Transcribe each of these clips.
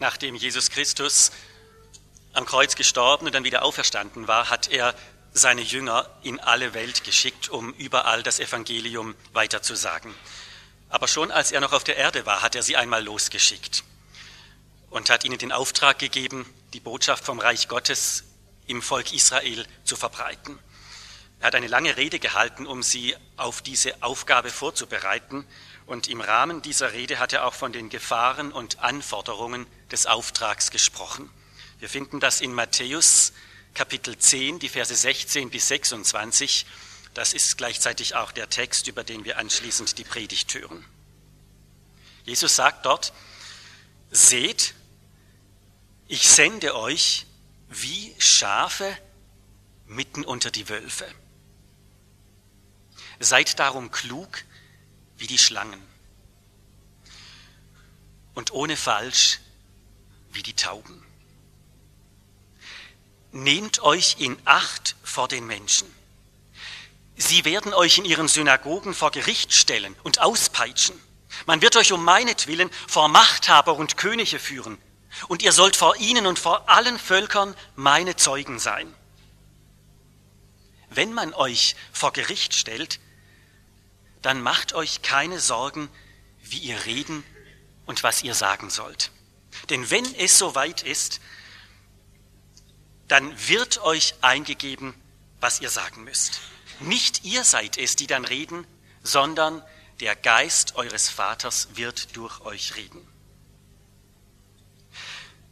Nachdem Jesus Christus am Kreuz gestorben und dann wieder auferstanden war, hat er seine Jünger in alle Welt geschickt, um überall das Evangelium weiterzusagen. Aber schon als er noch auf der Erde war, hat er sie einmal losgeschickt und hat ihnen den Auftrag gegeben, die Botschaft vom Reich Gottes im Volk Israel zu verbreiten. Er hat eine lange Rede gehalten, um sie auf diese Aufgabe vorzubereiten. Und im Rahmen dieser Rede hat er auch von den Gefahren und Anforderungen des Auftrags gesprochen. Wir finden das in Matthäus Kapitel 10, die Verse 16 bis 26. Das ist gleichzeitig auch der Text, über den wir anschließend die Predigt hören. Jesus sagt dort, seht, ich sende euch wie Schafe mitten unter die Wölfe. Seid darum klug wie die Schlangen und ohne Falsch wie die Tauben. Nehmt euch in Acht vor den Menschen. Sie werden euch in ihren Synagogen vor Gericht stellen und auspeitschen. Man wird euch um meinetwillen vor Machthaber und Könige führen, und ihr sollt vor ihnen und vor allen Völkern meine Zeugen sein. Wenn man euch vor Gericht stellt, dann macht euch keine Sorgen, wie ihr reden und was ihr sagen sollt. Denn wenn es soweit ist, dann wird euch eingegeben, was ihr sagen müsst. Nicht ihr seid es, die dann reden, sondern der Geist eures Vaters wird durch euch reden.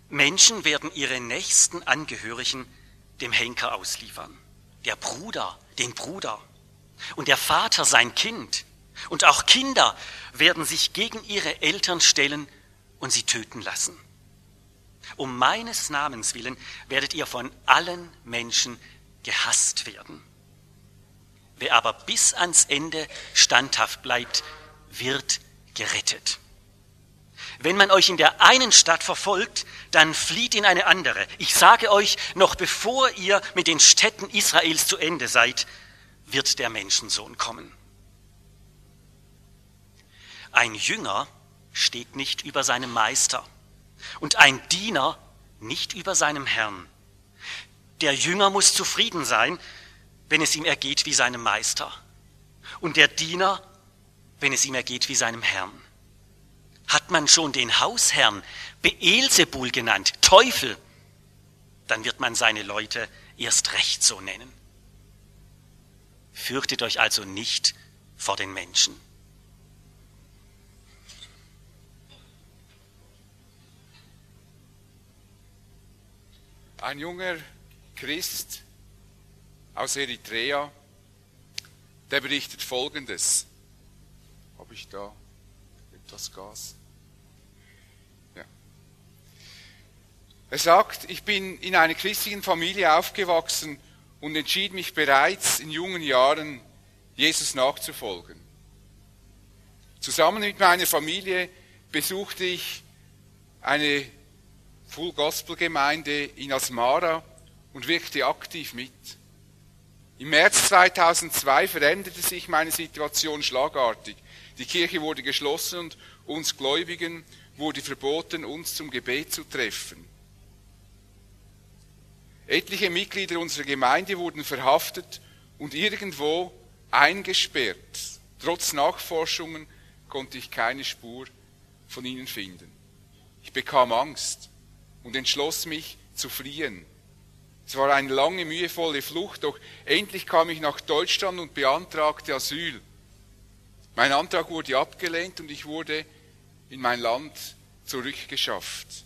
Menschen werden ihre nächsten Angehörigen dem Henker ausliefern. Der Bruder, den Bruder, und der Vater sein Kind. Und auch Kinder werden sich gegen ihre Eltern stellen und sie töten lassen. Um meines Namens willen werdet ihr von allen Menschen gehasst werden. Wer aber bis ans Ende standhaft bleibt, wird gerettet. Wenn man euch in der einen Stadt verfolgt, dann flieht in eine andere. Ich sage euch, noch bevor ihr mit den Städten Israels zu Ende seid, wird der Menschensohn kommen. Ein Jünger steht nicht über seinem Meister und ein Diener nicht über seinem Herrn. Der Jünger muss zufrieden sein, wenn es ihm ergeht wie seinem Meister und der Diener, wenn es ihm ergeht wie seinem Herrn. Hat man schon den Hausherrn Beelzebul genannt, Teufel, dann wird man seine Leute erst recht so nennen. Fürchtet euch also nicht vor den Menschen. Ein junger Christ aus Eritrea, der berichtet Folgendes. Habe ich da etwas Gas? Ja. Er sagt, ich bin in einer christlichen Familie aufgewachsen und entschied mich bereits in jungen Jahren, Jesus nachzufolgen. Zusammen mit meiner Familie besuchte ich eine Full Gospel Gemeinde in Asmara und wirkte aktiv mit. Im März 2002 veränderte sich meine Situation schlagartig. Die Kirche wurde geschlossen und uns Gläubigen wurde verboten, uns zum Gebet zu treffen. Etliche Mitglieder unserer Gemeinde wurden verhaftet und irgendwo eingesperrt. Trotz Nachforschungen konnte ich keine Spur von ihnen finden. Ich bekam Angst und entschloss mich zu fliehen. Es war eine lange, mühevolle Flucht, doch endlich kam ich nach Deutschland und beantragte Asyl. Mein Antrag wurde abgelehnt und ich wurde in mein Land zurückgeschafft.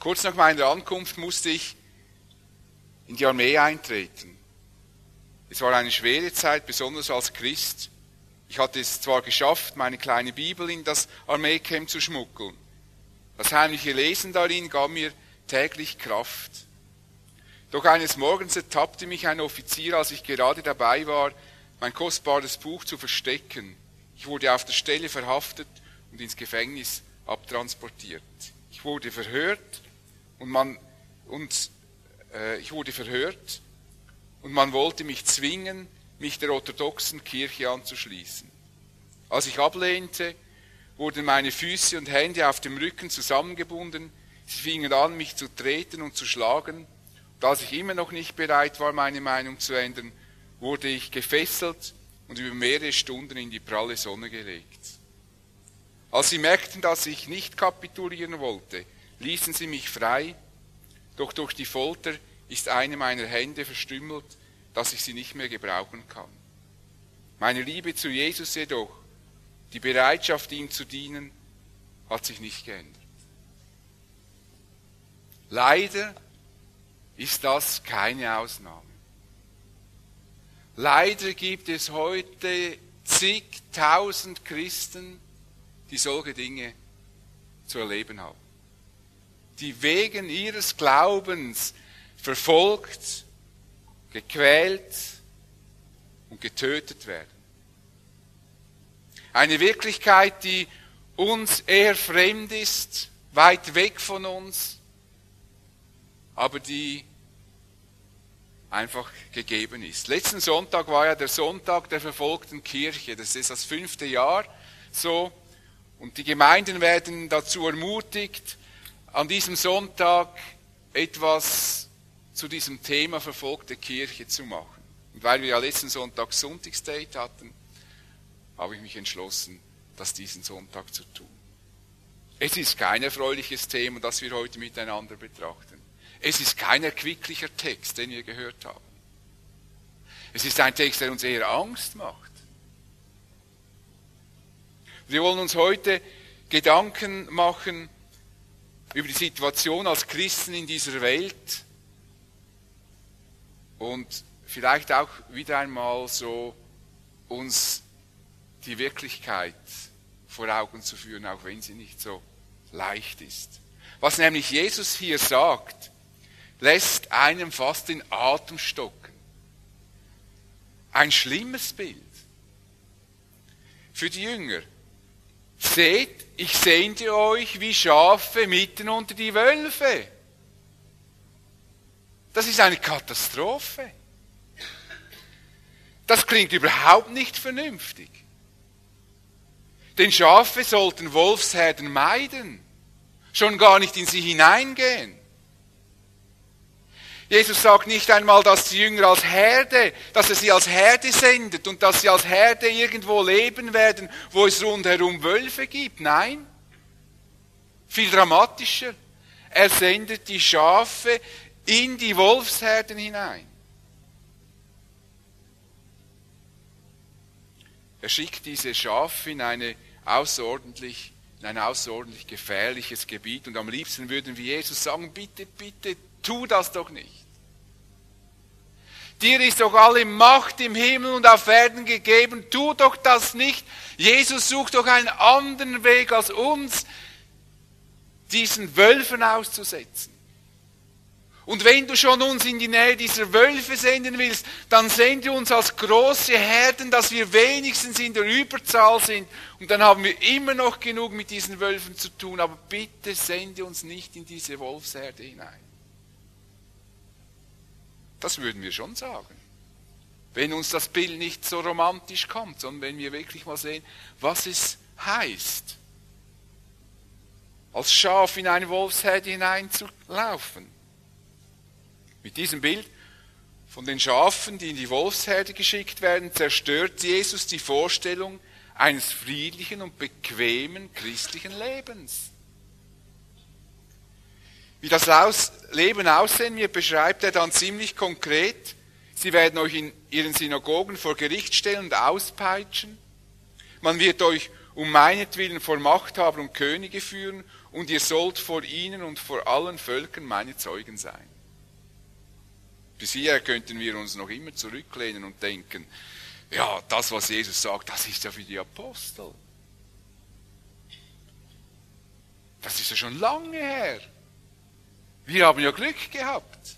Kurz nach meiner Ankunft musste ich in die Armee eintreten. Es war eine schwere Zeit, besonders als Christ. Ich hatte es zwar geschafft, meine kleine Bibel in das Armeecamp zu schmuggeln, das heimliche Lesen darin gab mir täglich Kraft. Doch eines Morgens ertappte mich ein Offizier, als ich gerade dabei war, mein kostbares Buch zu verstecken. Ich wurde auf der Stelle verhaftet und ins Gefängnis abtransportiert. Ich wurde verhört und man und äh, ich wurde verhört und man wollte mich zwingen, mich der orthodoxen Kirche anzuschließen. Als ich ablehnte, wurden meine Füße und Hände auf dem Rücken zusammengebunden. Sie fingen an, mich zu treten und zu schlagen. Und als ich immer noch nicht bereit war, meine Meinung zu ändern, wurde ich gefesselt und über mehrere Stunden in die pralle Sonne gelegt. Als sie merkten, dass ich nicht kapitulieren wollte, ließen sie mich frei, doch durch die Folter ist eine meiner Hände verstümmelt, dass ich sie nicht mehr gebrauchen kann. Meine Liebe zu Jesus jedoch, die Bereitschaft, ihm zu dienen, hat sich nicht geändert. Leider ist das keine Ausnahme. Leider gibt es heute zigtausend Christen, die solche Dinge zu erleben haben. Die wegen ihres Glaubens verfolgt, gequält und getötet werden. Eine Wirklichkeit, die uns eher fremd ist, weit weg von uns, aber die einfach gegeben ist. Letzten Sonntag war ja der Sonntag der verfolgten Kirche. Das ist das fünfte Jahr so. Und die Gemeinden werden dazu ermutigt, an diesem Sonntag etwas zu diesem Thema verfolgte Kirche zu machen. Und weil wir ja letzten Sonntag Sonntagsdate hatten, habe ich mich entschlossen, das diesen Sonntag zu tun. Es ist kein erfreuliches Thema, das wir heute miteinander betrachten. Es ist kein erquicklicher Text, den wir gehört haben. Es ist ein Text, der uns eher Angst macht. Wir wollen uns heute Gedanken machen über die Situation als Christen in dieser Welt und vielleicht auch wieder einmal so uns die Wirklichkeit vor Augen zu führen, auch wenn sie nicht so leicht ist. Was nämlich Jesus hier sagt, lässt einem fast den Atem stocken. Ein schlimmes Bild. Für die Jünger. Seht, ich sende euch wie Schafe mitten unter die Wölfe. Das ist eine Katastrophe. Das klingt überhaupt nicht vernünftig. Denn Schafe sollten Wolfsherden meiden, schon gar nicht in sie hineingehen. Jesus sagt nicht einmal, dass die Jünger als Herde, dass er sie als Herde sendet und dass sie als Herde irgendwo leben werden, wo es rundherum Wölfe gibt. Nein, viel dramatischer. Er sendet die Schafe in die Wolfsherden hinein. Er schickt diese Schafe in, eine außerordentlich, in ein außerordentlich gefährliches Gebiet und am liebsten würden wir Jesus sagen, bitte, bitte, tu das doch nicht. Dir ist doch alle Macht im Himmel und auf Erden gegeben, tu doch das nicht. Jesus sucht doch einen anderen Weg als uns, diesen Wölfen auszusetzen. Und wenn du schon uns in die Nähe dieser Wölfe senden willst, dann sende uns als große Herden, dass wir wenigstens in der Überzahl sind. Und dann haben wir immer noch genug mit diesen Wölfen zu tun. Aber bitte sende uns nicht in diese Wolfsherde hinein. Das würden wir schon sagen. Wenn uns das Bild nicht so romantisch kommt, sondern wenn wir wirklich mal sehen, was es heißt, als Schaf in eine Wolfsherde hineinzulaufen. Mit diesem Bild von den Schafen, die in die Wolfsherde geschickt werden, zerstört Jesus die Vorstellung eines friedlichen und bequemen christlichen Lebens. Wie das Leben aussehen wird, beschreibt er dann ziemlich konkret. Sie werden euch in ihren Synagogen vor Gericht stellen und auspeitschen. Man wird euch um meinetwillen vor Machthaber und Könige führen und ihr sollt vor ihnen und vor allen Völkern meine Zeugen sein. Bis hierher könnten wir uns noch immer zurücklehnen und denken, ja, das, was Jesus sagt, das ist ja für die Apostel. Das ist ja schon lange her. Wir haben ja Glück gehabt.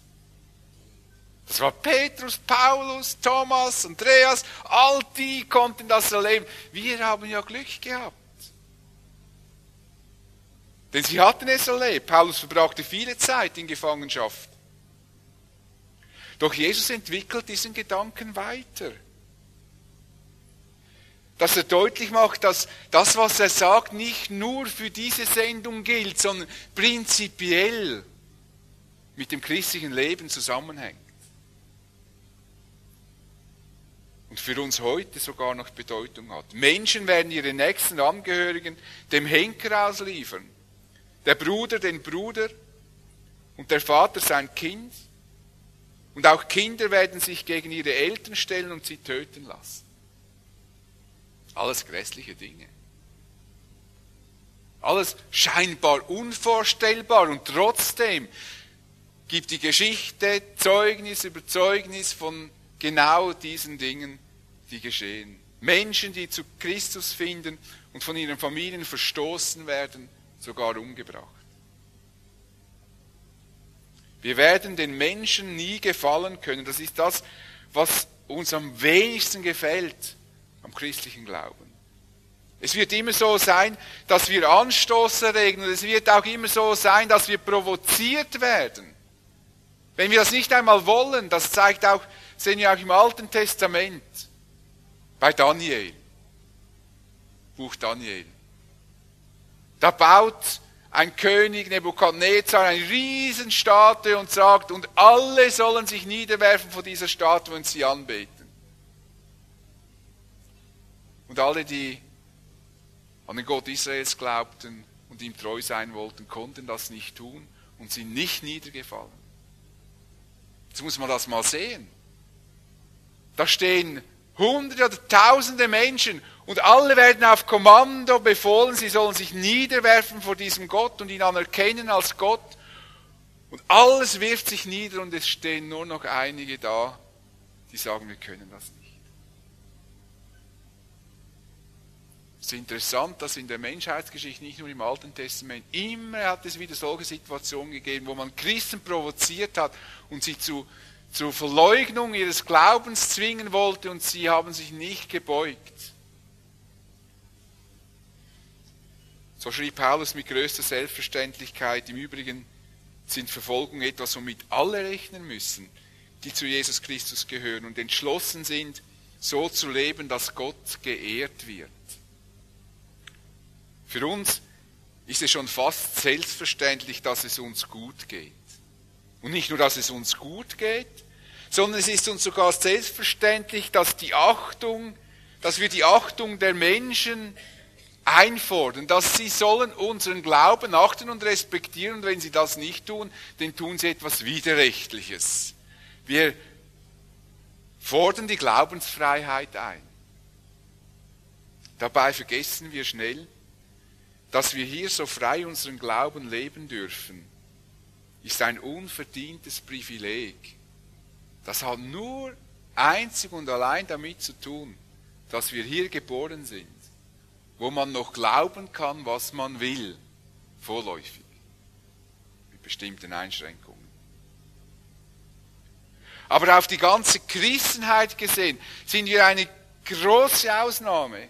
Das war Petrus, Paulus, Thomas, Andreas, all die konnten das erleben. Wir haben ja Glück gehabt. Denn sie hatten es erlebt. Paulus verbrachte viele Zeit in Gefangenschaft. Doch Jesus entwickelt diesen Gedanken weiter. dass er deutlich macht, dass das, was er sagt, nicht nur für diese Sendung gilt, sondern prinzipiell mit dem christlichen Leben zusammenhängt. Und für uns heute sogar noch Bedeutung hat. Menschen werden ihre nächsten Angehörigen dem Henker ausliefern. Der Bruder den Bruder und der Vater sein Kind. Und auch Kinder werden sich gegen ihre Eltern stellen und sie töten lassen. Alles grässliche Dinge. Alles scheinbar unvorstellbar und trotzdem gibt die Geschichte Zeugnis über Zeugnis von genau diesen Dingen, die geschehen. Menschen, die zu Christus finden und von ihren Familien verstoßen werden, sogar umgebracht. Wir werden den Menschen nie gefallen können. Das ist das, was uns am wenigsten gefällt am christlichen Glauben. Es wird immer so sein, dass wir Anstoß erregen und es wird auch immer so sein, dass wir provoziert werden. Wenn wir das nicht einmal wollen, das zeigt auch, sehen wir auch im Alten Testament, bei Daniel, Buch Daniel. Da baut ein König Nebukadnezar eine Riesenstatue und sagt, und alle sollen sich niederwerfen vor dieser Statue und sie anbeten. Und alle, die an den Gott Israels glaubten und ihm treu sein wollten, konnten das nicht tun und sind nicht niedergefallen. Jetzt muss man das mal sehen. Da stehen Hunderte oder Tausende Menschen und alle werden auf Kommando befohlen, sie sollen sich niederwerfen vor diesem Gott und ihn anerkennen als Gott. Und alles wirft sich nieder und es stehen nur noch einige da, die sagen, wir können das nicht. Es ist interessant, dass in der Menschheitsgeschichte, nicht nur im Alten Testament, immer hat es wieder solche Situationen gegeben, wo man Christen provoziert hat und sie zu, zur Verleugnung ihres Glaubens zwingen wollte und sie haben sich nicht gebeugt. So schrieb Paulus mit größter Selbstverständlichkeit. Im Übrigen sind Verfolgungen etwas, womit alle rechnen müssen, die zu Jesus Christus gehören und entschlossen sind, so zu leben, dass Gott geehrt wird. Für uns ist es schon fast selbstverständlich, dass es uns gut geht. Und nicht nur, dass es uns gut geht, sondern es ist uns sogar selbstverständlich, dass die Achtung, dass wir die Achtung der Menschen einfordern, dass sie sollen unseren Glauben achten und respektieren und wenn sie das nicht tun, dann tun sie etwas Widerrechtliches. Wir fordern die Glaubensfreiheit ein. Dabei vergessen wir schnell, dass wir hier so frei unseren Glauben leben dürfen, ist ein unverdientes Privileg. Das hat nur einzig und allein damit zu tun, dass wir hier geboren sind, wo man noch glauben kann, was man will, vorläufig, mit bestimmten Einschränkungen. Aber auf die ganze Christenheit gesehen sind wir eine große Ausnahme.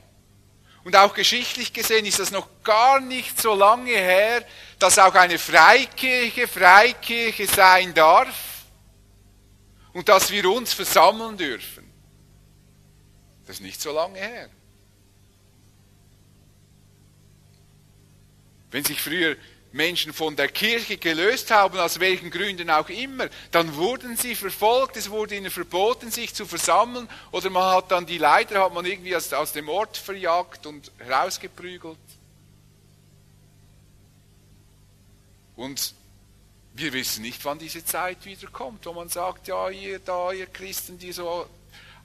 Und auch geschichtlich gesehen ist das noch gar nicht so lange her, dass auch eine Freikirche Freikirche sein darf und dass wir uns versammeln dürfen. Das ist nicht so lange her. Wenn sich früher Menschen von der Kirche gelöst haben, aus welchen Gründen auch immer, dann wurden sie verfolgt, es wurde ihnen verboten, sich zu versammeln, oder man hat dann die Leiter hat man irgendwie aus, aus dem Ort verjagt und herausgeprügelt. Und wir wissen nicht, wann diese Zeit wieder kommt, wo man sagt, ja, ihr da, ihr Christen, die so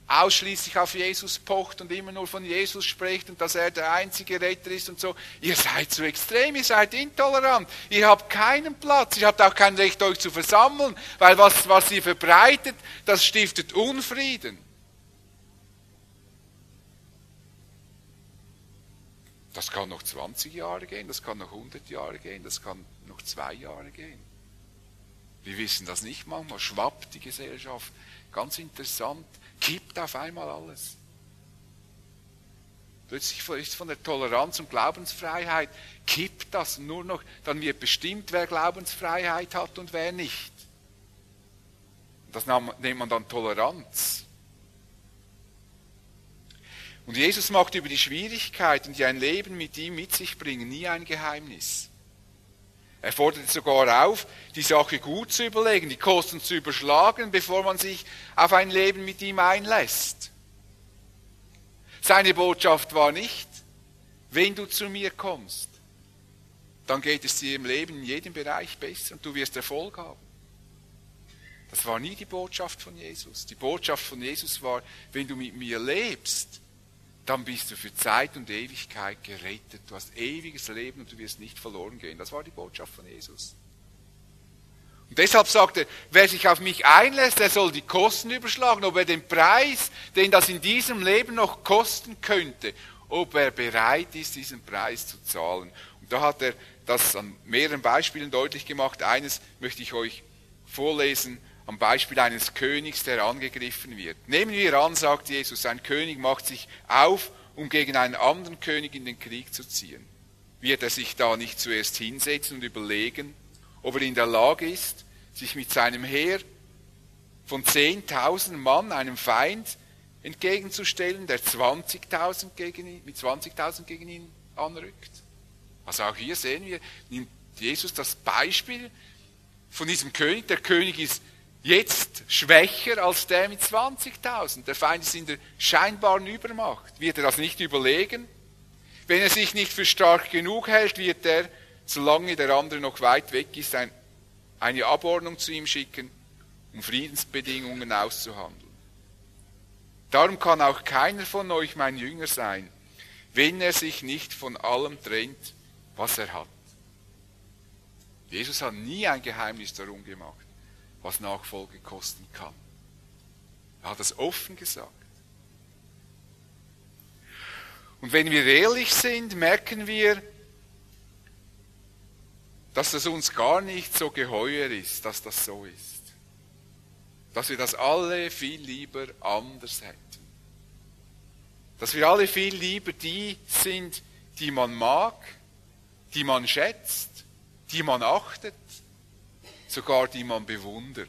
ausschließlich auf Jesus pocht und immer nur von Jesus spricht und dass er der einzige Retter ist und so. Ihr seid zu extrem, ihr seid intolerant, ihr habt keinen Platz, ihr habt auch kein Recht, euch zu versammeln, weil was, was ihr verbreitet, das stiftet Unfrieden. Das kann noch 20 Jahre gehen, das kann noch 100 Jahre gehen, das kann noch zwei Jahre gehen. Wir wissen das nicht manchmal, schwappt die Gesellschaft. Ganz interessant kippt auf einmal alles. Plötzlich ist von der Toleranz und Glaubensfreiheit kippt das nur noch, dann wird bestimmt, wer Glaubensfreiheit hat und wer nicht. Das nennt man dann Toleranz. Und Jesus macht über die Schwierigkeiten, die ein Leben mit ihm mit sich bringen, nie ein Geheimnis. Er fordert sogar auf, die Sache gut zu überlegen, die Kosten zu überschlagen, bevor man sich auf ein Leben mit ihm einlässt. Seine Botschaft war nicht, wenn du zu mir kommst, dann geht es dir im Leben in jedem Bereich besser und du wirst Erfolg haben. Das war nie die Botschaft von Jesus. Die Botschaft von Jesus war, wenn du mit mir lebst, dann bist du für Zeit und Ewigkeit gerettet. Du hast ewiges Leben und du wirst nicht verloren gehen. Das war die Botschaft von Jesus. Und deshalb sagte er, wer sich auf mich einlässt, der soll die Kosten überschlagen, ob er den Preis, den das in diesem Leben noch kosten könnte, ob er bereit ist, diesen Preis zu zahlen. Und da hat er das an mehreren Beispielen deutlich gemacht. Eines möchte ich euch vorlesen am Beispiel eines Königs, der angegriffen wird. Nehmen wir an, sagt Jesus, ein König macht sich auf, um gegen einen anderen König in den Krieg zu ziehen. Wird er sich da nicht zuerst hinsetzen und überlegen, ob er in der Lage ist, sich mit seinem Heer von 10.000 Mann einem Feind entgegenzustellen, der 20.000 gegen ihn, mit 20.000 gegen ihn anrückt? Also auch hier sehen wir, nimmt Jesus das Beispiel von diesem König. Der König ist jetzt schwächer als der mit 20.000. Der Feind ist in der scheinbaren Übermacht. Wird er das nicht überlegen? Wenn er sich nicht für stark genug hält, wird er, solange der andere noch weit weg ist, ein, eine Abordnung zu ihm schicken, um Friedensbedingungen auszuhandeln. Darum kann auch keiner von euch mein Jünger sein, wenn er sich nicht von allem trennt, was er hat. Jesus hat nie ein Geheimnis darum gemacht was Nachfolge kosten kann. Er hat es offen gesagt. Und wenn wir ehrlich sind, merken wir, dass es uns gar nicht so geheuer ist, dass das so ist. Dass wir das alle viel lieber anders hätten. Dass wir alle viel lieber die sind, die man mag, die man schätzt, die man achtet, sogar die man bewundert.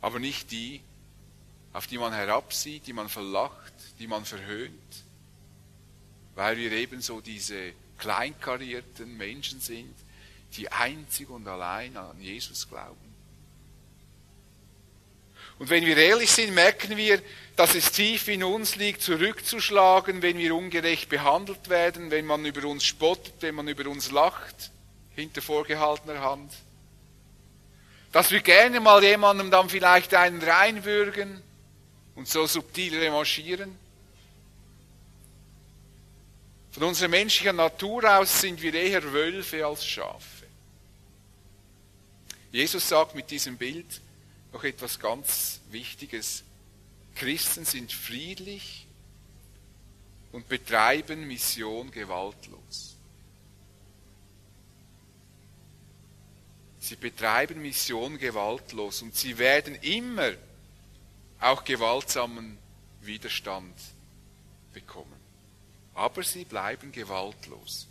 Aber nicht die, auf die man herabsieht, die man verlacht, die man verhöhnt, weil wir ebenso diese kleinkarierten Menschen sind, die einzig und allein an Jesus glauben. Und wenn wir ehrlich sind, merken wir, dass es tief in uns liegt, zurückzuschlagen, wenn wir ungerecht behandelt werden, wenn man über uns spottet, wenn man über uns lacht hinter vorgehaltener Hand. Dass wir gerne mal jemandem dann vielleicht einen reinwürgen und so subtil revanchieren. Von unserer menschlichen Natur aus sind wir eher Wölfe als Schafe. Jesus sagt mit diesem Bild noch etwas ganz Wichtiges. Christen sind friedlich und betreiben Mission gewaltlos. Sie betreiben Mission gewaltlos und sie werden immer auch gewaltsamen Widerstand bekommen. Aber sie bleiben gewaltlos.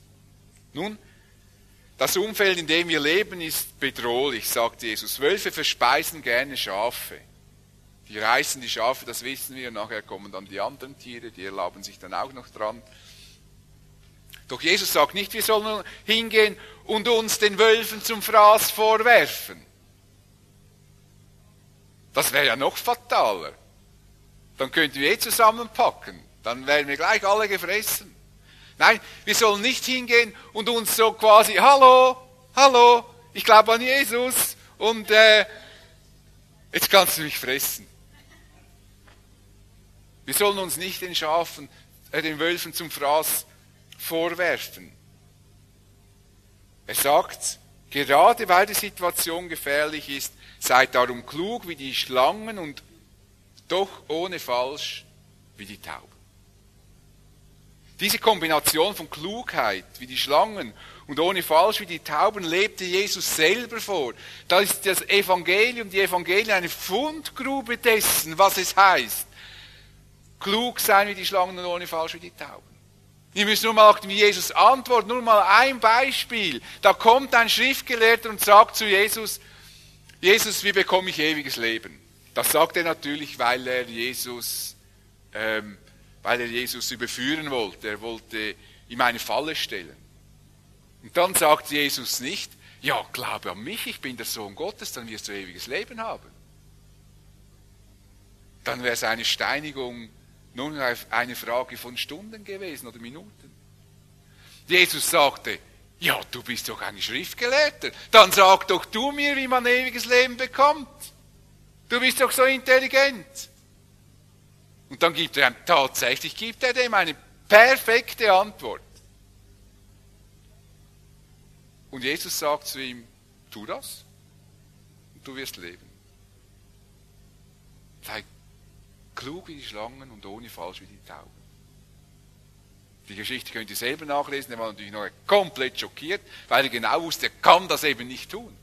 Nun, das Umfeld, in dem wir leben, ist bedrohlich, sagt Jesus. Wölfe verspeisen gerne Schafe. Die reißen die Schafe, das wissen wir, nachher kommen dann die anderen Tiere, die erlauben sich dann auch noch dran. Doch Jesus sagt nicht, wir sollen hingehen und uns den Wölfen zum Fraß vorwerfen. Das wäre ja noch fataler. Dann könnten wir eh zusammenpacken. Dann wären wir gleich alle gefressen. Nein, wir sollen nicht hingehen und uns so quasi, hallo, hallo, ich glaube an Jesus und äh, jetzt kannst du mich fressen. Wir sollen uns nicht den Schafen, äh, den Wölfen zum Fraß vorwerfen. Er sagt, gerade weil die Situation gefährlich ist, seid darum klug wie die Schlangen und doch ohne falsch wie die Tauben. Diese Kombination von Klugheit wie die Schlangen und ohne falsch wie die Tauben lebte Jesus selber vor. Da ist das Evangelium, die Evangelien eine Fundgrube dessen, was es heißt. Klug sein wie die Schlangen und ohne falsch wie die Tauben. Ihr müsst nur mal wie Jesus antwortet. Nur mal ein Beispiel. Da kommt ein Schriftgelehrter und sagt zu Jesus, Jesus, wie bekomme ich ewiges Leben? Das sagt er natürlich, weil er Jesus ähm, weil er Jesus überführen wollte. Er wollte ihm eine Falle stellen. Und dann sagt Jesus nicht, ja, glaube an mich, ich bin der Sohn Gottes, dann wirst du ewiges Leben haben. Dann wäre seine Steinigung nur eine Frage von Stunden gewesen oder Minuten. Jesus sagte, ja, du bist doch ein Schriftgelehrter, dann sag doch du mir, wie man ewiges Leben bekommt. Du bist doch so intelligent. Und dann gibt er tatsächlich gibt er dem eine perfekte Antwort. Und Jesus sagt zu ihm, tu das und du wirst leben. Sei klug wie die Schlangen und ohne falsch wie die Tauben. Die Geschichte könnt ihr selber nachlesen, er war natürlich noch komplett schockiert, weil er genau wusste, er kann das eben nicht tun.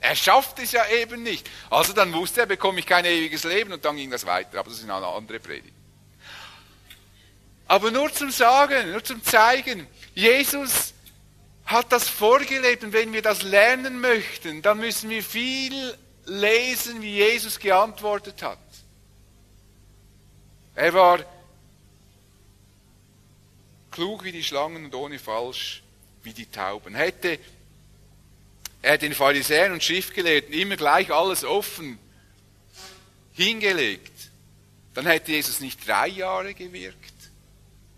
Er schafft es ja eben nicht. Also dann wusste er, bekomme ich kein ewiges Leben und dann ging das weiter. Aber das ist eine andere Predigt. Aber nur zum Sagen, nur zum Zeigen, Jesus hat das vorgelebt und wenn wir das lernen möchten, dann müssen wir viel lesen, wie Jesus geantwortet hat. Er war klug wie die Schlangen und ohne falsch wie die Tauben. Hätte er den Pharisäern und Schriftgelehrten immer gleich alles offen hingelegt, dann hätte Jesus nicht drei Jahre gewirkt,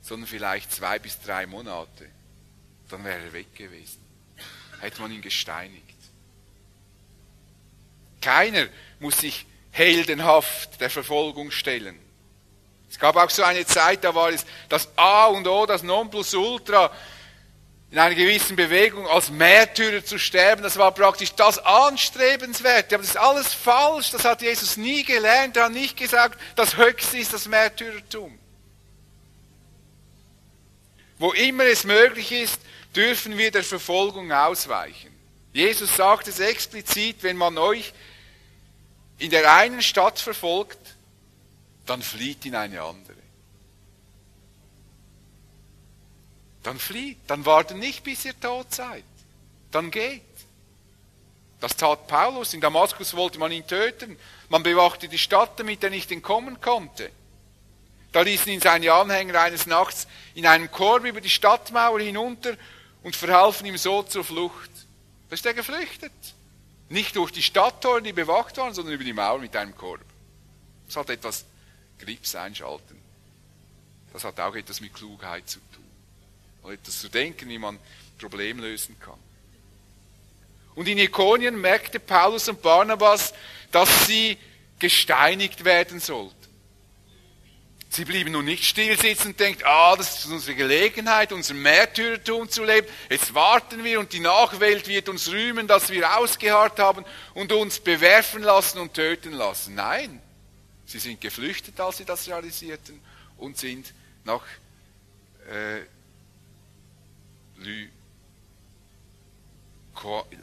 sondern vielleicht zwei bis drei Monate dann wäre er weg gewesen. Hätte man ihn gesteinigt. Keiner muss sich heldenhaft der Verfolgung stellen. Es gab auch so eine Zeit, da war es das A und O, das Nonplusultra, in einer gewissen Bewegung als Märtyrer zu sterben, das war praktisch das Anstrebenswerte. Aber das ist alles falsch, das hat Jesus nie gelernt. Er hat nicht gesagt, das Höchste ist das Märtyrertum. Wo immer es möglich ist, dürfen wir der Verfolgung ausweichen. Jesus sagt es explizit, wenn man euch in der einen Stadt verfolgt, dann flieht in eine andere. Dann flieht, dann wartet nicht, bis ihr tot seid. Dann geht. Das tat Paulus. In Damaskus wollte man ihn töten. Man bewachte die Stadt, damit er nicht entkommen konnte. Da ließen ihn seine Anhänger eines Nachts in einem Korb über die Stadtmauer hinunter und verhalfen ihm so zur Flucht. Da ist er geflüchtet. Nicht durch die Stadttore, die bewacht waren, sondern über die Mauer mit einem Korb. Das hat etwas Grips einschalten. Das hat auch etwas mit Klugheit zu tun. Und etwas zu denken, wie man Problem lösen kann. Und in Ikonien merkte Paulus und Barnabas, dass sie gesteinigt werden sollten. Sie blieben nun nicht still sitzen und denken, ah, das ist unsere Gelegenheit, unser Märtyrertum zu leben. Jetzt warten wir und die Nachwelt wird uns rühmen, dass wir ausgeharrt haben und uns bewerfen lassen und töten lassen. Nein, sie sind geflüchtet, als sie das realisierten und sind nach äh,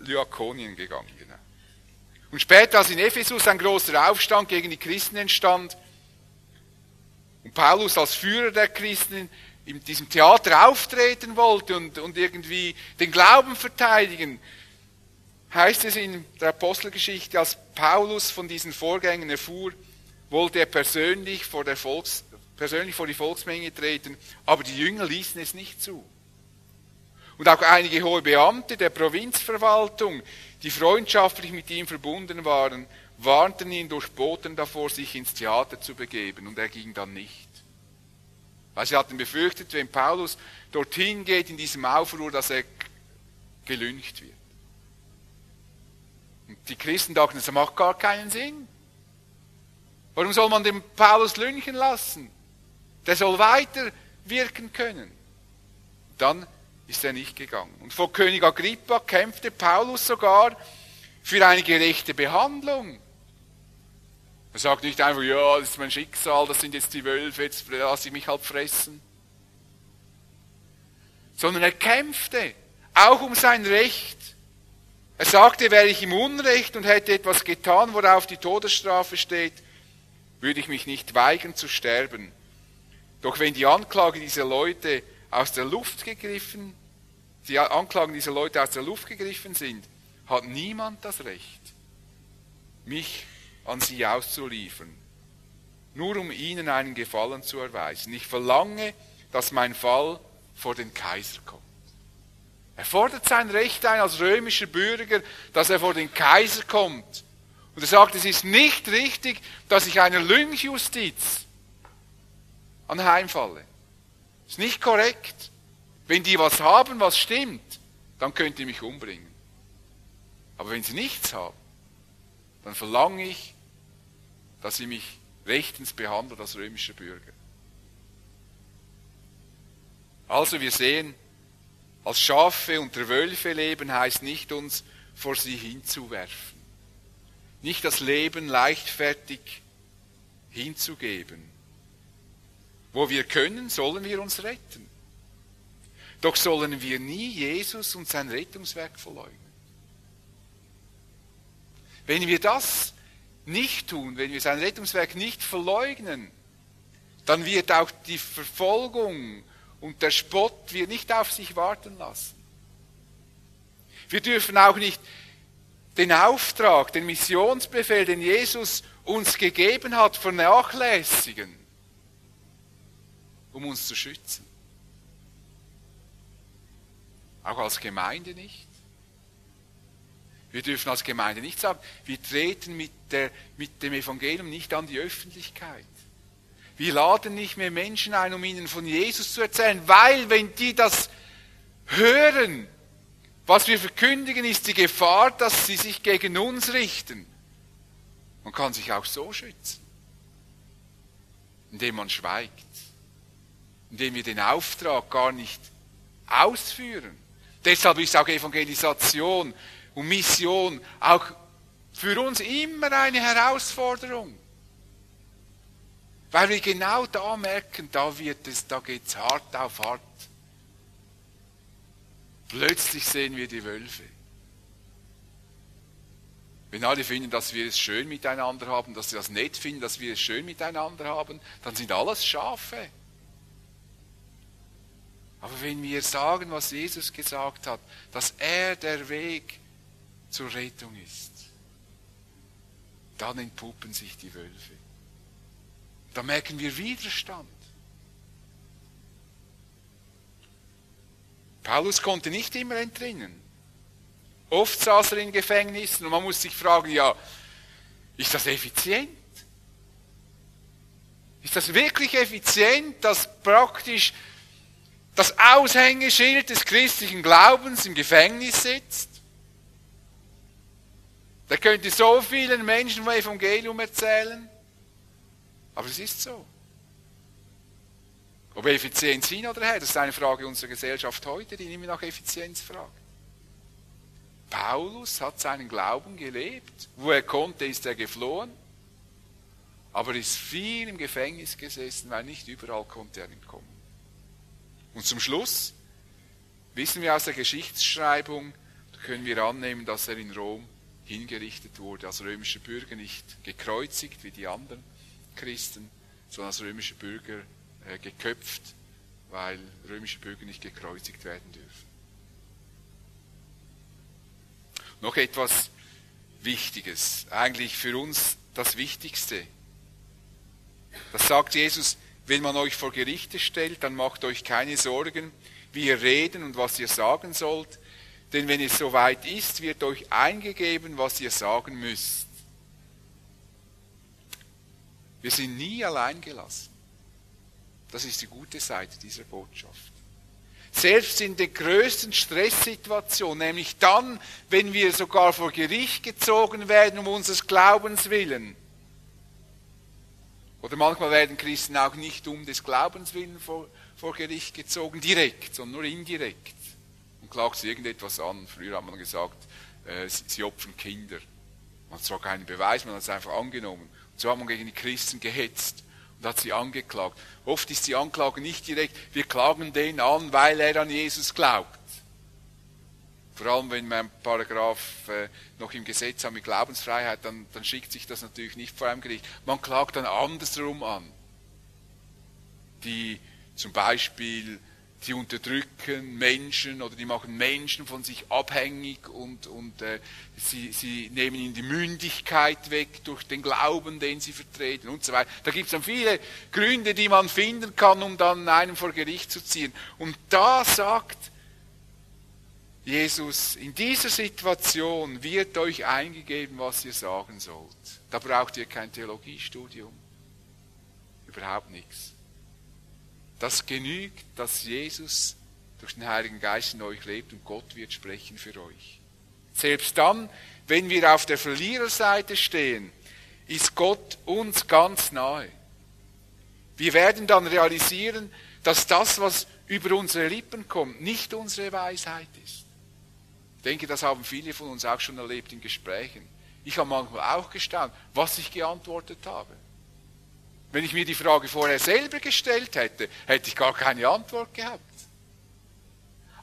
Lyakonien gegangen. Genau. Und später, als in Ephesus ein großer Aufstand gegen die Christen entstand, und Paulus als Führer der Christen in diesem Theater auftreten wollte und, und irgendwie den Glauben verteidigen, heißt es in der Apostelgeschichte, als Paulus von diesen Vorgängen erfuhr, wollte er persönlich vor, der Volks, persönlich vor die Volksmenge treten, aber die Jünger ließen es nicht zu. Und auch einige hohe Beamte der Provinzverwaltung, die freundschaftlich mit ihm verbunden waren, warnten ihn durch Boten davor, sich ins Theater zu begeben, und er ging dann nicht. Weil sie hatten befürchtet, wenn Paulus dorthin geht in diesem Aufruhr, dass er gelüncht wird. Und die Christen dachten, das macht gar keinen Sinn. Warum soll man den Paulus lünchen lassen? Der soll weiter wirken können. Dann ist er nicht gegangen. Und vor König Agrippa kämpfte Paulus sogar für eine gerechte Behandlung. Er sagt nicht einfach, ja, das ist mein Schicksal, das sind jetzt die Wölfe, jetzt lasse ich mich halt fressen. Sondern er kämpfte, auch um sein Recht. Er sagte, wäre ich im Unrecht und hätte etwas getan, worauf die Todesstrafe steht, würde ich mich nicht weigern zu sterben. Doch wenn die Anklage dieser Leute aus der Luft gegriffen, die Anklagen dieser Leute aus der Luft gegriffen sind, hat niemand das Recht, mich an sie auszuliefern. nur um ihnen einen Gefallen zu erweisen. Ich verlange, dass mein Fall vor den Kaiser kommt. Er fordert sein Recht ein als römischer Bürger, dass er vor den Kaiser kommt. Und er sagt, es ist nicht richtig, dass ich einer Lynchjustiz anheimfalle. Ist nicht korrekt. Wenn die was haben, was stimmt, dann könnt ihr mich umbringen. Aber wenn sie nichts haben, dann verlange ich, dass sie mich rechtens behandelt als römischer Bürger. Also wir sehen, als Schafe unter Wölfe leben heißt nicht uns vor sie hinzuwerfen. Nicht das Leben leichtfertig hinzugeben. Wo wir können, sollen wir uns retten. Doch sollen wir nie Jesus und sein Rettungswerk verleugnen. Wenn wir das nicht tun, wenn wir sein Rettungswerk nicht verleugnen, dann wird auch die Verfolgung und der Spott wird nicht auf sich warten lassen. Wir dürfen auch nicht den Auftrag, den Missionsbefehl, den Jesus uns gegeben hat, vernachlässigen, um uns zu schützen. Auch als Gemeinde nicht. Wir dürfen als Gemeinde nicht sagen, wir treten mit, der, mit dem Evangelium nicht an die Öffentlichkeit. Wir laden nicht mehr Menschen ein, um ihnen von Jesus zu erzählen, weil wenn die das hören, was wir verkündigen, ist die Gefahr, dass sie sich gegen uns richten. Man kann sich auch so schützen, indem man schweigt, indem wir den Auftrag gar nicht ausführen. Deshalb ist auch Evangelisation und Mission auch für uns immer eine Herausforderung. Weil wir genau da merken, da wird es, da geht es hart auf hart. Plötzlich sehen wir die Wölfe. Wenn alle finden, dass wir es schön miteinander haben, dass sie das nett finden, dass wir es schön miteinander haben, dann sind alles Schafe. Aber wenn wir sagen, was Jesus gesagt hat, dass er der Weg zur Rettung ist, dann entpuppen sich die Wölfe. Da merken wir Widerstand. Paulus konnte nicht immer entrinnen. Oft saß er in Gefängnissen und man muss sich fragen, ja, ist das effizient? Ist das wirklich effizient, dass praktisch das Aushängeschild des christlichen Glaubens im Gefängnis sitzt? Der könnte so vielen Menschen vom Evangelium erzählen. Aber es ist so. Ob Effizienz hin oder her, das ist eine Frage unserer Gesellschaft heute, die immer nach Effizienz fragt. Paulus hat seinen Glauben gelebt. Wo er konnte, ist er geflohen. Aber ist viel im Gefängnis gesessen, weil nicht überall konnte er entkommen. Und zum Schluss wissen wir aus der Geschichtsschreibung, können wir annehmen, dass er in Rom hingerichtet wurde, als römischer Bürger nicht gekreuzigt wie die anderen Christen, sondern als römischer Bürger äh, geköpft, weil römische Bürger nicht gekreuzigt werden dürfen. Noch etwas Wichtiges, eigentlich für uns das Wichtigste. Das sagt Jesus, wenn man euch vor Gerichte stellt, dann macht euch keine Sorgen, wie ihr reden und was ihr sagen sollt, denn wenn es soweit ist, wird euch eingegeben, was ihr sagen müsst. Wir sind nie allein gelassen. Das ist die gute Seite dieser Botschaft. Selbst in den größten Stresssituationen, nämlich dann, wenn wir sogar vor Gericht gezogen werden um unseres Glaubens willen. Oder manchmal werden Christen auch nicht um des Glaubens willen vor, vor Gericht gezogen, direkt, sondern nur indirekt klagt sie irgendetwas an. Früher hat man gesagt, äh, sie, sie, opfern Kinder. Man hat zwar keinen Beweis, man hat es einfach angenommen. Und so hat man gegen die Christen gehetzt und hat sie angeklagt. Oft ist die Anklage nicht direkt, wir klagen den an, weil er an Jesus glaubt. Vor allem, wenn einen Paragraph äh, noch im Gesetz haben mit Glaubensfreiheit, dann, dann schickt sich das natürlich nicht vor einem Gericht. Man klagt dann andersrum an. Die zum Beispiel die unterdrücken Menschen oder die machen Menschen von sich abhängig und, und äh, sie, sie nehmen ihnen die Mündigkeit weg durch den Glauben, den sie vertreten und so weiter. Da gibt es dann viele Gründe, die man finden kann, um dann einen vor Gericht zu ziehen. Und da sagt Jesus, in dieser Situation wird euch eingegeben, was ihr sagen sollt. Da braucht ihr kein Theologiestudium. Überhaupt nichts. Das genügt, dass Jesus durch den Heiligen Geist in euch lebt und Gott wird sprechen für euch. Selbst dann, wenn wir auf der Verliererseite stehen, ist Gott uns ganz nahe. Wir werden dann realisieren, dass das, was über unsere Lippen kommt, nicht unsere Weisheit ist. Ich denke, das haben viele von uns auch schon erlebt in Gesprächen. Ich habe manchmal auch gestaunt, was ich geantwortet habe. Wenn ich mir die Frage vorher selber gestellt hätte, hätte ich gar keine Antwort gehabt.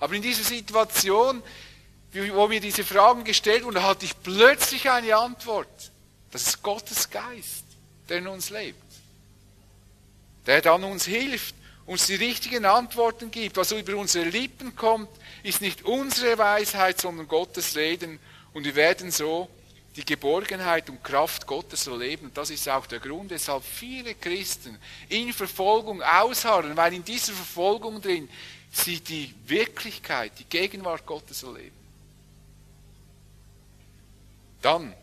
Aber in dieser Situation, wo mir diese Fragen gestellt wurden, hatte ich plötzlich eine Antwort. Das ist Gottes Geist, der in uns lebt. Der dann uns hilft, uns die richtigen Antworten gibt. Was über unsere Lippen kommt, ist nicht unsere Weisheit, sondern Gottes Reden. Und wir werden so die Geborgenheit und Kraft Gottes so leben. Und das ist auch der Grund, weshalb viele Christen in Verfolgung ausharren, weil in dieser Verfolgung drin sie die Wirklichkeit, die Gegenwart Gottes erleben. Dann,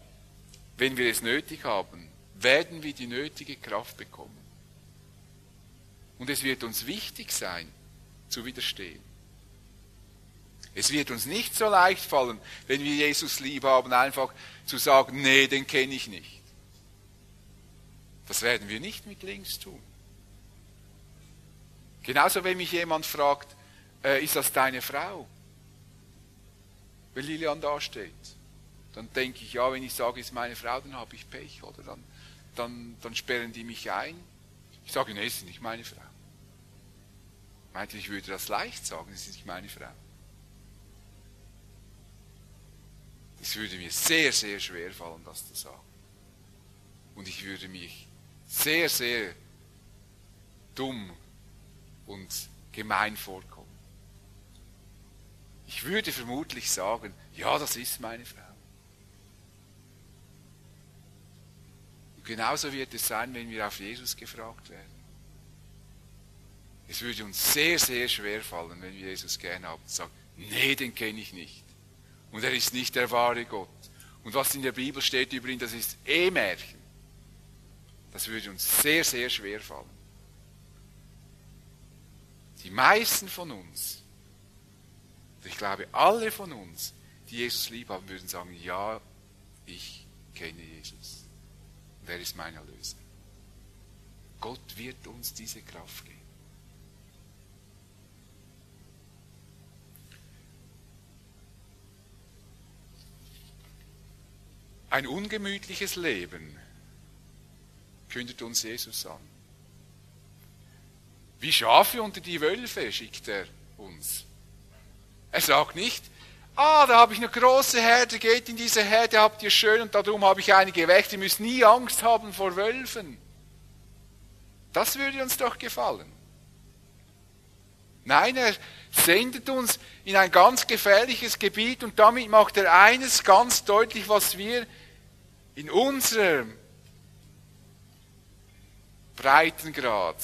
wenn wir es nötig haben, werden wir die nötige Kraft bekommen. Und es wird uns wichtig sein, zu widerstehen. Es wird uns nicht so leicht fallen, wenn wir Jesus lieb haben, einfach zu sagen, nee, den kenne ich nicht. Das werden wir nicht mit links tun. Genauso, wenn mich jemand fragt, äh, ist das deine Frau? Wenn Lilian da steht, dann denke ich, ja, wenn ich sage, ist meine Frau, dann habe ich Pech, oder? Dann, dann, dann sperren die mich ein. Ich sage, nee, ist nicht meine Frau. Meinte, ich würde das leicht sagen, es ist nicht meine Frau. Es würde mir sehr, sehr schwer fallen, das zu sagen. Und ich würde mich sehr, sehr dumm und gemein vorkommen. Ich würde vermutlich sagen, ja, das ist meine Frau. Und genauso wird es sein, wenn wir auf Jesus gefragt werden. Es würde uns sehr, sehr schwer fallen, wenn wir Jesus gerne haben und sagen, nee, den kenne ich nicht. Und er ist nicht der wahre Gott. Und was in der Bibel steht über ihn, das ist eh Märchen. Das würde uns sehr, sehr schwer fallen. Die meisten von uns, ich glaube alle von uns, die Jesus lieb haben, würden sagen, ja, ich kenne Jesus. Und er ist mein Erlöser. Gott wird uns diese Kraft geben. Ein ungemütliches Leben kündet uns Jesus an. Wie Schafe unter die Wölfe schickt er uns. Er sagt nicht, ah, da habe ich eine große Herde, geht in diese Herde, habt ihr schön und darum habe ich einige weg, ihr müsst nie Angst haben vor Wölfen. Das würde uns doch gefallen. Nein, er sendet uns in ein ganz gefährliches Gebiet und damit macht er eines ganz deutlich, was wir in unserem Breitengrad,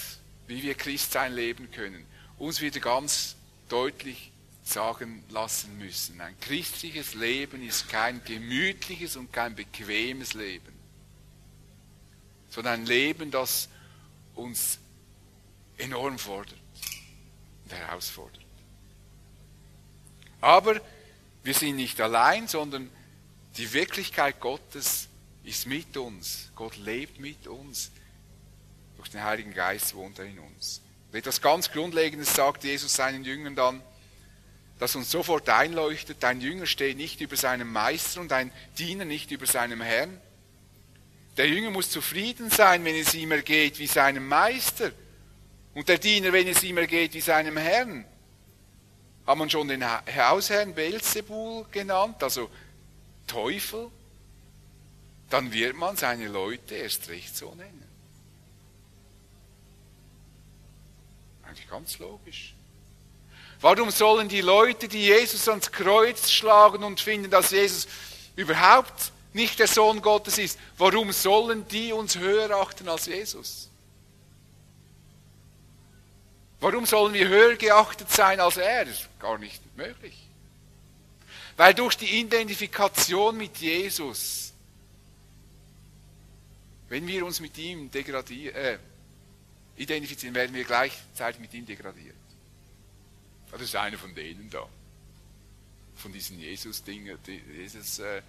wie wir Christsein leben können, uns wieder ganz deutlich sagen lassen müssen. Ein christliches Leben ist kein gemütliches und kein bequemes Leben, sondern ein Leben, das uns enorm fordert und herausfordert. Aber wir sind nicht allein, sondern die Wirklichkeit Gottes ist mit uns. Gott lebt mit uns. Durch den Heiligen Geist wohnt er in uns. Und etwas ganz Grundlegendes sagt Jesus seinen Jüngern dann, das uns sofort einleuchtet, dein Jünger steht nicht über seinem Meister und dein Diener nicht über seinem Herrn. Der Jünger muss zufrieden sein, wenn es ihm ergeht wie seinem Meister. Und der Diener, wenn es ihm ergeht wie seinem Herrn. Haben man schon den Hausherrn Belzebul genannt, also Teufel? Dann wird man seine Leute erst recht so nennen. Eigentlich ganz logisch. Warum sollen die Leute, die Jesus ans Kreuz schlagen und finden, dass Jesus überhaupt nicht der Sohn Gottes ist, warum sollen die uns höher achten als Jesus? Warum sollen wir höher geachtet sein als er? Das ist gar nicht möglich. Weil durch die Identifikation mit Jesus, wenn wir uns mit ihm äh, identifizieren, werden wir gleichzeitig mit ihm degradiert. Das ist einer von denen da. Von diesen Jesus-Dingen, Jesus, äh,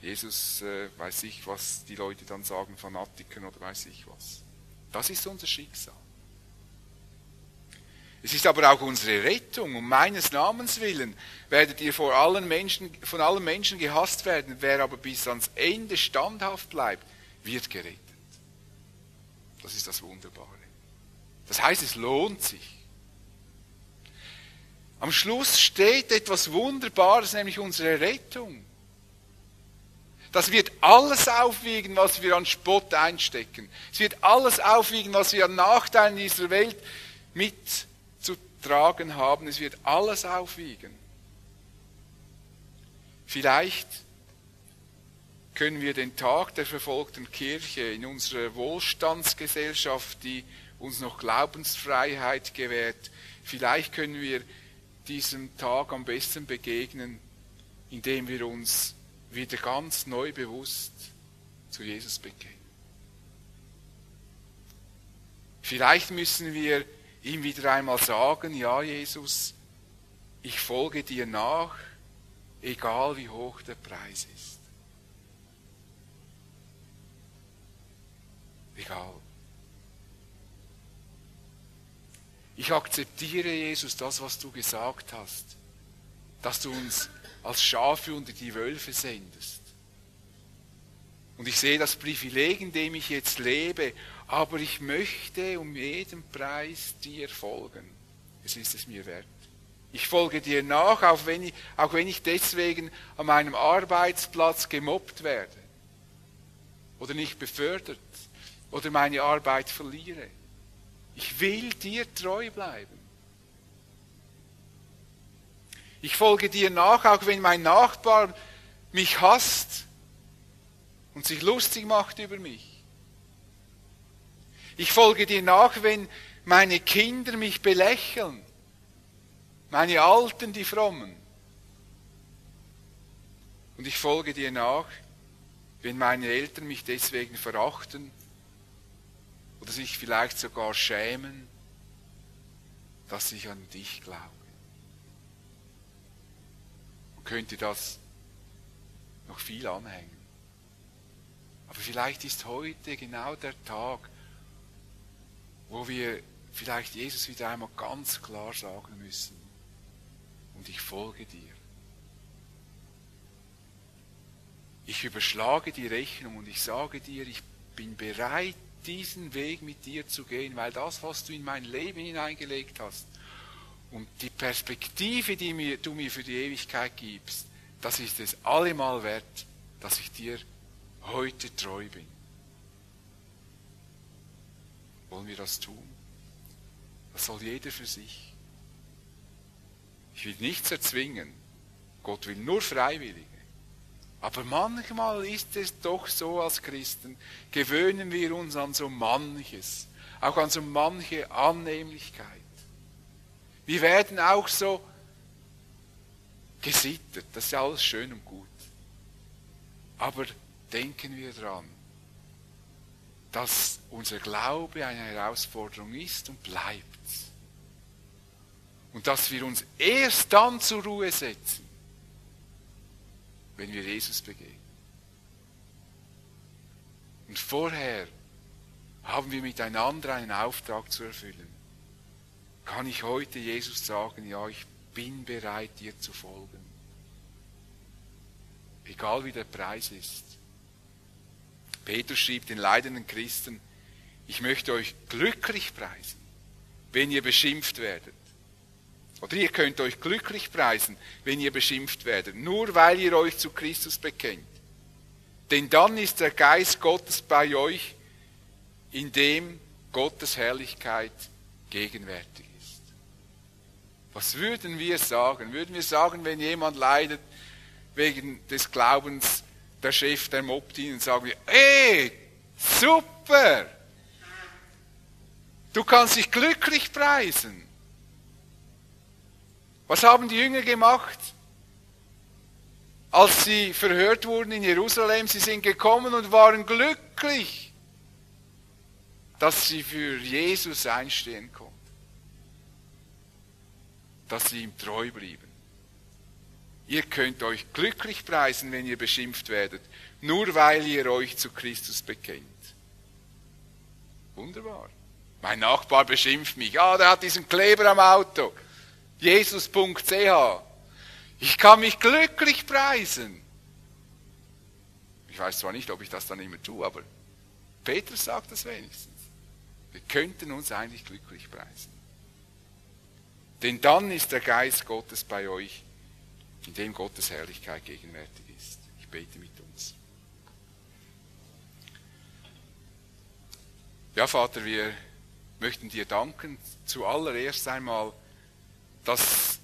Jesus äh, weiß ich, was die Leute dann sagen, Fanatikern oder weiß ich was. Das ist unser Schicksal. Es ist aber auch unsere Rettung. Um meines Namens willen werdet ihr vor allen Menschen, von allen Menschen gehasst werden. Wer aber bis ans Ende standhaft bleibt, wird gerettet. Das ist das Wunderbare. Das heißt, es lohnt sich. Am Schluss steht etwas Wunderbares, nämlich unsere Rettung. Das wird alles aufwiegen, was wir an Spott einstecken. Es wird alles aufwiegen, was wir an Nachteilen dieser Welt mit tragen haben. Es wird alles aufwiegen. Vielleicht können wir den Tag der verfolgten Kirche in unserer Wohlstandsgesellschaft, die uns noch Glaubensfreiheit gewährt, vielleicht können wir diesem Tag am besten begegnen, indem wir uns wieder ganz neu bewusst zu Jesus bekennen. Vielleicht müssen wir ihm wieder einmal sagen, ja Jesus, ich folge dir nach, egal wie hoch der Preis ist. Egal. Ich akzeptiere, Jesus, das, was du gesagt hast, dass du uns als Schafe unter die Wölfe sendest. Und ich sehe das Privileg, in dem ich jetzt lebe aber ich möchte um jeden Preis dir folgen. Es ist es mir wert. Ich folge dir nach, auch wenn ich, auch wenn ich deswegen an meinem Arbeitsplatz gemobbt werde oder nicht befördert oder meine Arbeit verliere. Ich will dir treu bleiben. Ich folge dir nach, auch wenn mein Nachbar mich hasst und sich lustig macht über mich. Ich folge dir nach, wenn meine Kinder mich belächeln. Meine Alten, die Frommen. Und ich folge dir nach, wenn meine Eltern mich deswegen verachten oder sich vielleicht sogar schämen, dass ich an dich glaube. Man könnte das noch viel anhängen. Aber vielleicht ist heute genau der Tag, wo wir vielleicht Jesus wieder einmal ganz klar sagen müssen, und ich folge dir. Ich überschlage die Rechnung und ich sage dir, ich bin bereit, diesen Weg mit dir zu gehen, weil das, was du in mein Leben hineingelegt hast und die Perspektive, die mir, du mir für die Ewigkeit gibst, das ist es allemal wert, dass ich dir heute treu bin. Wollen wir das tun? Das soll jeder für sich. Ich will nichts erzwingen. Gott will nur Freiwillige. Aber manchmal ist es doch so als Christen, gewöhnen wir uns an so manches, auch an so manche Annehmlichkeit. Wir werden auch so gesittet, das ist ja alles schön und gut. Aber denken wir dran, dass unser Glaube eine Herausforderung ist und bleibt. Und dass wir uns erst dann zur Ruhe setzen, wenn wir Jesus begegnen. Und vorher haben wir miteinander einen Auftrag zu erfüllen. Kann ich heute Jesus sagen, ja, ich bin bereit, dir zu folgen. Egal wie der Preis ist. Petrus schrieb den leidenden Christen, ich möchte euch glücklich preisen, wenn ihr beschimpft werdet. Oder ihr könnt euch glücklich preisen, wenn ihr beschimpft werdet, nur weil ihr euch zu Christus bekennt. Denn dann ist der Geist Gottes bei euch, in dem Gottes Herrlichkeit gegenwärtig ist. Was würden wir sagen? Würden wir sagen, wenn jemand leidet wegen des Glaubens, der Chef, der mobbt ihn, und sagen wir, ey, super! Du kannst dich glücklich preisen. Was haben die Jünger gemacht? Als sie verhört wurden in Jerusalem, sie sind gekommen und waren glücklich, dass sie für Jesus einstehen konnten dass sie ihm treu blieben. Ihr könnt euch glücklich preisen, wenn ihr beschimpft werdet, nur weil ihr euch zu Christus bekennt. Wunderbar. Mein Nachbar beschimpft mich. Ah, der hat diesen Kleber am Auto. Jesus.ch. Ich kann mich glücklich preisen. Ich weiß zwar nicht, ob ich das dann immer tue, aber Petrus sagt das wenigstens. Wir könnten uns eigentlich glücklich preisen. Denn dann ist der Geist Gottes bei euch, in dem Gottes Herrlichkeit gegenwärtig ist. Ich bete mit uns. Ja, Vater, wir möchten dir danken, zuallererst einmal, dass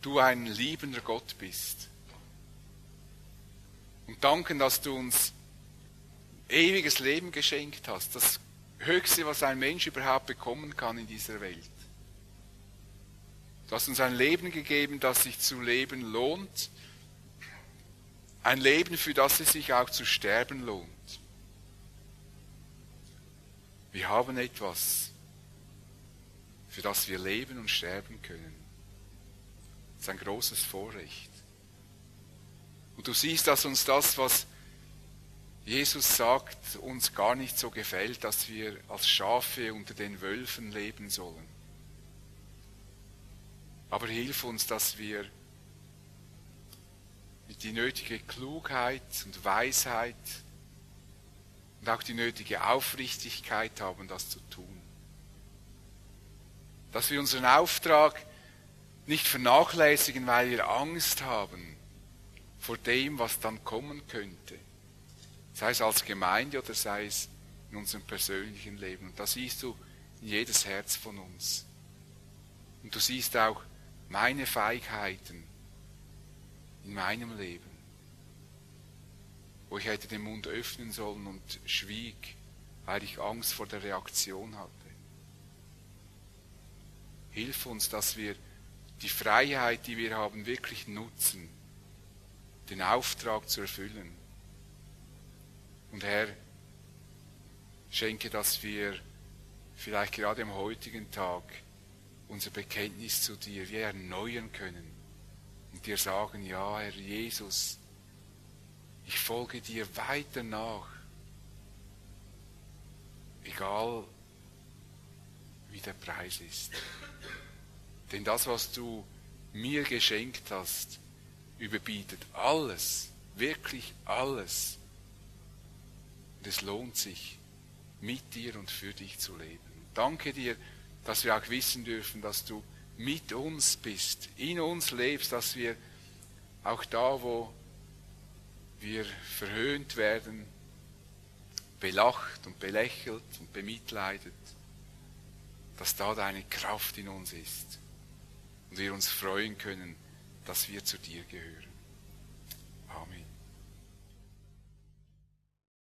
du ein liebender Gott bist. Und danken, dass du uns ewiges Leben geschenkt hast, das Höchste, was ein Mensch überhaupt bekommen kann in dieser Welt. Du hast uns ein Leben gegeben, das sich zu leben lohnt. Ein Leben, für das es sich auch zu sterben lohnt. Wir haben etwas, für das wir leben und sterben können. Ist ein großes Vorrecht. Und du siehst, dass uns das, was Jesus sagt, uns gar nicht so gefällt, dass wir als Schafe unter den Wölfen leben sollen. Aber hilf uns, dass wir die nötige Klugheit und Weisheit und auch die nötige Aufrichtigkeit haben, das zu tun. Dass wir unseren Auftrag nicht vernachlässigen, weil wir Angst haben vor dem, was dann kommen könnte. Sei es als Gemeinde oder sei es in unserem persönlichen Leben. Und da siehst du in jedes Herz von uns. Und du siehst auch, meine Feigheiten in meinem Leben, wo ich hätte den Mund öffnen sollen und schwieg, weil ich Angst vor der Reaktion hatte. Hilf uns, dass wir die Freiheit, die wir haben, wirklich nutzen, den Auftrag zu erfüllen. Und Herr, schenke, dass wir vielleicht gerade am heutigen Tag unser Bekenntnis zu dir wir erneuern können und dir sagen, ja, Herr Jesus, ich folge dir weiter nach, egal wie der Preis ist. Denn das, was du mir geschenkt hast, überbietet alles, wirklich alles. Und es lohnt sich, mit dir und für dich zu leben. Danke dir, dass wir auch wissen dürfen, dass du mit uns bist, in uns lebst, dass wir auch da, wo wir verhöhnt werden, belacht und belächelt und bemitleidet, dass da deine Kraft in uns ist und wir uns freuen können, dass wir zu dir gehören.